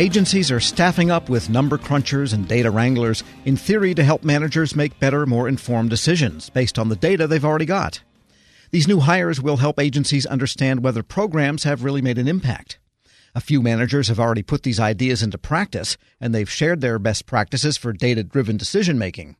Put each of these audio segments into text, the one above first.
Agencies are staffing up with number crunchers and data wranglers, in theory, to help managers make better, more informed decisions based on the data they've already got. These new hires will help agencies understand whether programs have really made an impact. A few managers have already put these ideas into practice, and they've shared their best practices for data driven decision making.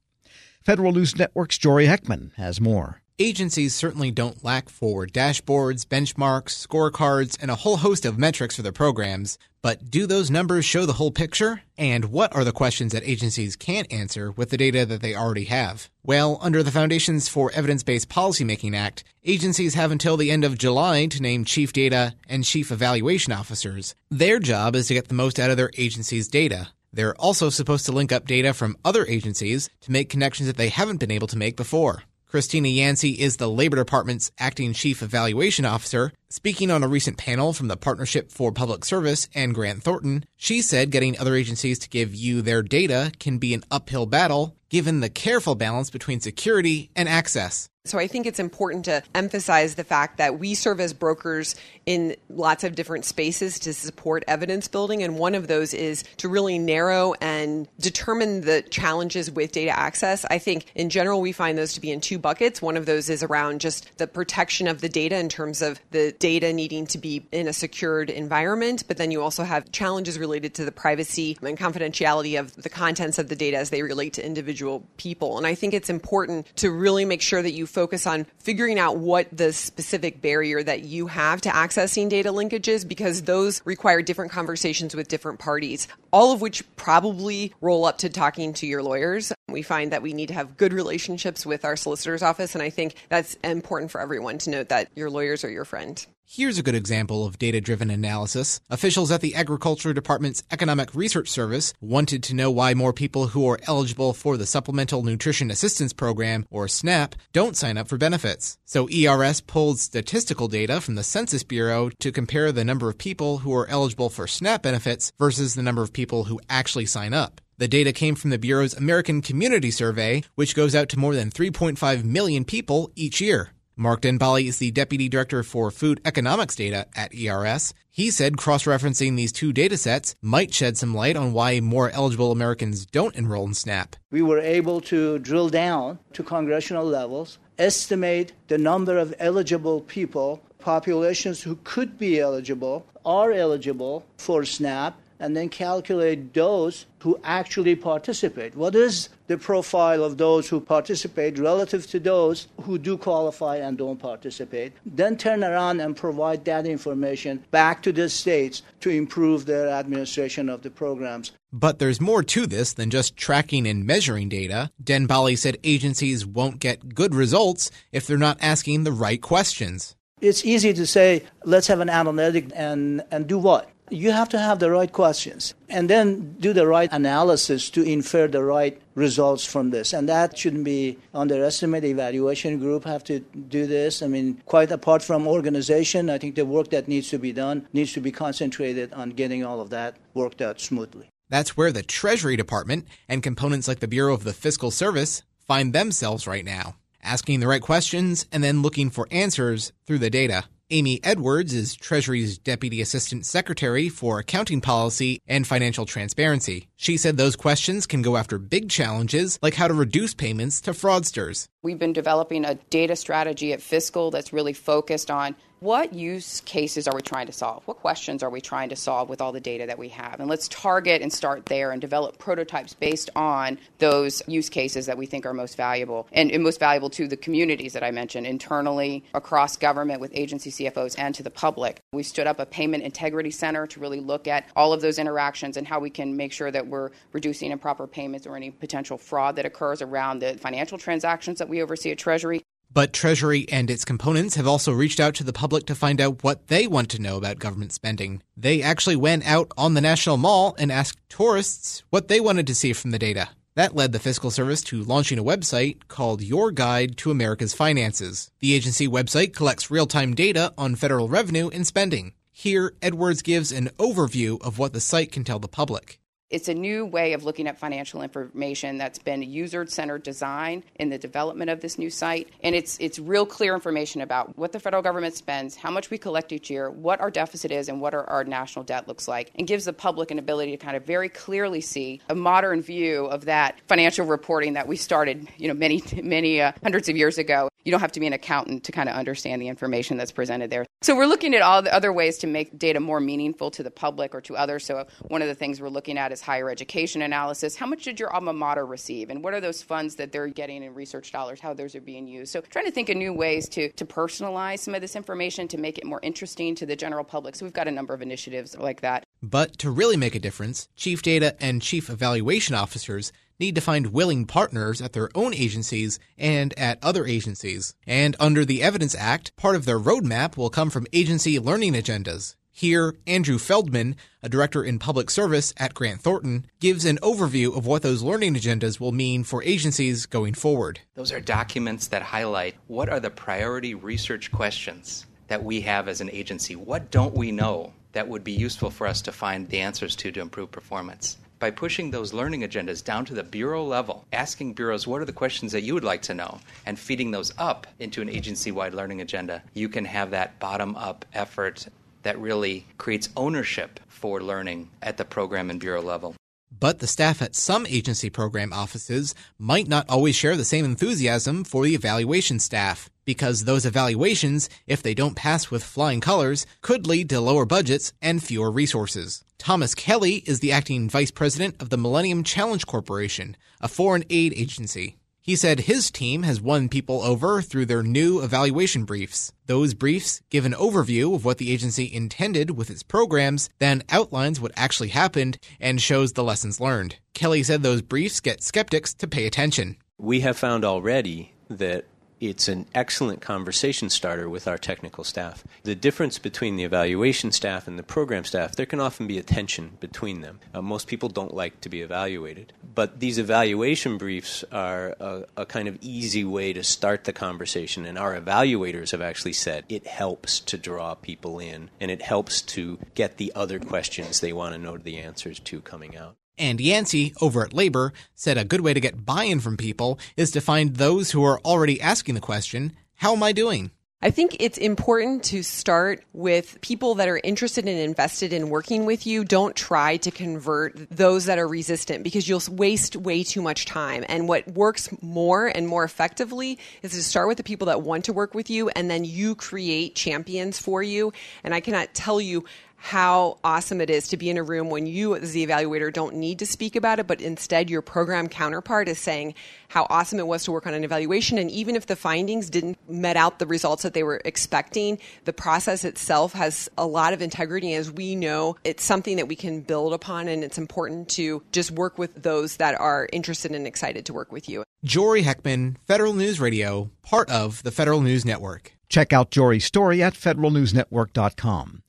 Federal News Network's Jory Heckman has more. Agencies certainly don't lack for dashboards, benchmarks, scorecards, and a whole host of metrics for their programs. But do those numbers show the whole picture? And what are the questions that agencies can't answer with the data that they already have? Well, under the Foundations for Evidence Based Policymaking Act, agencies have until the end of July to name chief data and chief evaluation officers. Their job is to get the most out of their agency's data. They're also supposed to link up data from other agencies to make connections that they haven't been able to make before. Christina Yancey is the Labor Department's acting chief evaluation officer. Speaking on a recent panel from the Partnership for Public Service and Grant Thornton, she said getting other agencies to give you their data can be an uphill battle given the careful balance between security and access. So I think it's important to emphasize the fact that we serve as brokers in lots of different spaces to support evidence building. And one of those is to really narrow and determine the challenges with data access. I think in general, we find those to be in two buckets. One of those is around just the protection of the data in terms of the data needing to be in a secured environment. But then you also have challenges related to the privacy and confidentiality of the contents of the data as they relate to individual people. And I think it's important to really make sure that you focus on figuring out what the specific barrier that you have to accessing data linkages because those require different conversations with different parties, all of which probably roll up to talking to your lawyers. We find that we need to have good relationships with our solicitor's office, and I think that's important for everyone to note that your lawyers are your friend. Here's a good example of data driven analysis. Officials at the Agriculture Department's Economic Research Service wanted to know why more people who are eligible for the Supplemental Nutrition Assistance Program, or SNAP, don't sign up for benefits. So ERS pulled statistical data from the Census Bureau to compare the number of people who are eligible for SNAP benefits versus the number of people who actually sign up. The data came from the Bureau's American Community Survey, which goes out to more than 3.5 million people each year. Mark Denbaly is the Deputy Director for Food Economics Data at ERS. He said cross referencing these two data sets might shed some light on why more eligible Americans don't enroll in SNAP. We were able to drill down to congressional levels, estimate the number of eligible people, populations who could be eligible, are eligible for SNAP, and then calculate those who actually participate. What is the profile of those who participate relative to those who do qualify and don't participate? Then turn around and provide that information back to the states to improve their administration of the programs. But there's more to this than just tracking and measuring data. Denbaly said agencies won't get good results if they're not asking the right questions. It's easy to say, let's have an analytic and, and do what? You have to have the right questions and then do the right analysis to infer the right results from this. And that shouldn't be underestimated. Evaluation group have to do this. I mean, quite apart from organization, I think the work that needs to be done needs to be concentrated on getting all of that worked out smoothly. That's where the Treasury Department and components like the Bureau of the Fiscal Service find themselves right now, asking the right questions and then looking for answers through the data. Amy Edwards is Treasury's Deputy Assistant Secretary for Accounting Policy and Financial Transparency. She said those questions can go after big challenges like how to reduce payments to fraudsters. We've been developing a data strategy at Fiscal that's really focused on what use cases are we trying to solve? What questions are we trying to solve with all the data that we have? And let's target and start there and develop prototypes based on those use cases that we think are most valuable and, and most valuable to the communities that I mentioned internally, across government with agency CFOs, and to the public. We stood up a payment integrity center to really look at all of those interactions and how we can make sure that we're reducing improper payments or any potential fraud that occurs around the financial transactions that we oversee at Treasury. But Treasury and its components have also reached out to the public to find out what they want to know about government spending. They actually went out on the National Mall and asked tourists what they wanted to see from the data. That led the Fiscal Service to launching a website called Your Guide to America's Finances. The agency website collects real time data on federal revenue and spending. Here, Edwards gives an overview of what the site can tell the public. It's a new way of looking at financial information that's been user-centered design in the development of this new site, and it's it's real clear information about what the federal government spends, how much we collect each year, what our deficit is, and what our, our national debt looks like, and gives the public an ability to kind of very clearly see a modern view of that financial reporting that we started, you know, many many uh, hundreds of years ago. You don't have to be an accountant to kind of understand the information that's presented there. So we're looking at all the other ways to make data more meaningful to the public or to others. So one of the things we're looking at is higher education analysis. How much did your alma mater receive? And what are those funds that they're getting in research dollars, how those are being used? So trying to think of new ways to, to personalize some of this information to make it more interesting to the general public. So we've got a number of initiatives like that. But to really make a difference, chief data and chief evaluation officers need to find willing partners at their own agencies and at other agencies. And under the Evidence Act, part of their roadmap will come from agency learning agendas. Here, Andrew Feldman, a director in public service at Grant Thornton, gives an overview of what those learning agendas will mean for agencies going forward. Those are documents that highlight what are the priority research questions that we have as an agency. What don't we know that would be useful for us to find the answers to to improve performance? By pushing those learning agendas down to the bureau level, asking bureaus what are the questions that you would like to know, and feeding those up into an agency wide learning agenda, you can have that bottom up effort that really creates ownership for learning at the program and bureau level. But the staff at some agency program offices might not always share the same enthusiasm for the evaluation staff, because those evaluations, if they don't pass with flying colors, could lead to lower budgets and fewer resources. Thomas Kelly is the acting vice president of the Millennium Challenge Corporation, a foreign aid agency. He said his team has won people over through their new evaluation briefs. Those briefs give an overview of what the agency intended with its programs, then outlines what actually happened and shows the lessons learned. Kelly said those briefs get skeptics to pay attention. We have found already that it's an excellent conversation starter with our technical staff. The difference between the evaluation staff and the program staff, there can often be a tension between them. Uh, most people don't like to be evaluated. But these evaluation briefs are a, a kind of easy way to start the conversation, and our evaluators have actually said it helps to draw people in and it helps to get the other questions they want to know the answers to coming out. And Yancey, over at Labor, said a good way to get buy in from people is to find those who are already asking the question, How am I doing? I think it's important to start with people that are interested and invested in working with you. Don't try to convert those that are resistant because you'll waste way too much time. And what works more and more effectively is to start with the people that want to work with you and then you create champions for you. And I cannot tell you how awesome it is to be in a room when you, as the evaluator, don't need to speak about it, but instead your program counterpart is saying how awesome it was to work on an evaluation. And even if the findings didn't met out the results that they were expecting, the process itself has a lot of integrity. As we know, it's something that we can build upon, and it's important to just work with those that are interested and excited to work with you. Jory Heckman, Federal News Radio, part of the Federal News Network. Check out Jory's story at federalnewsnetwork.com.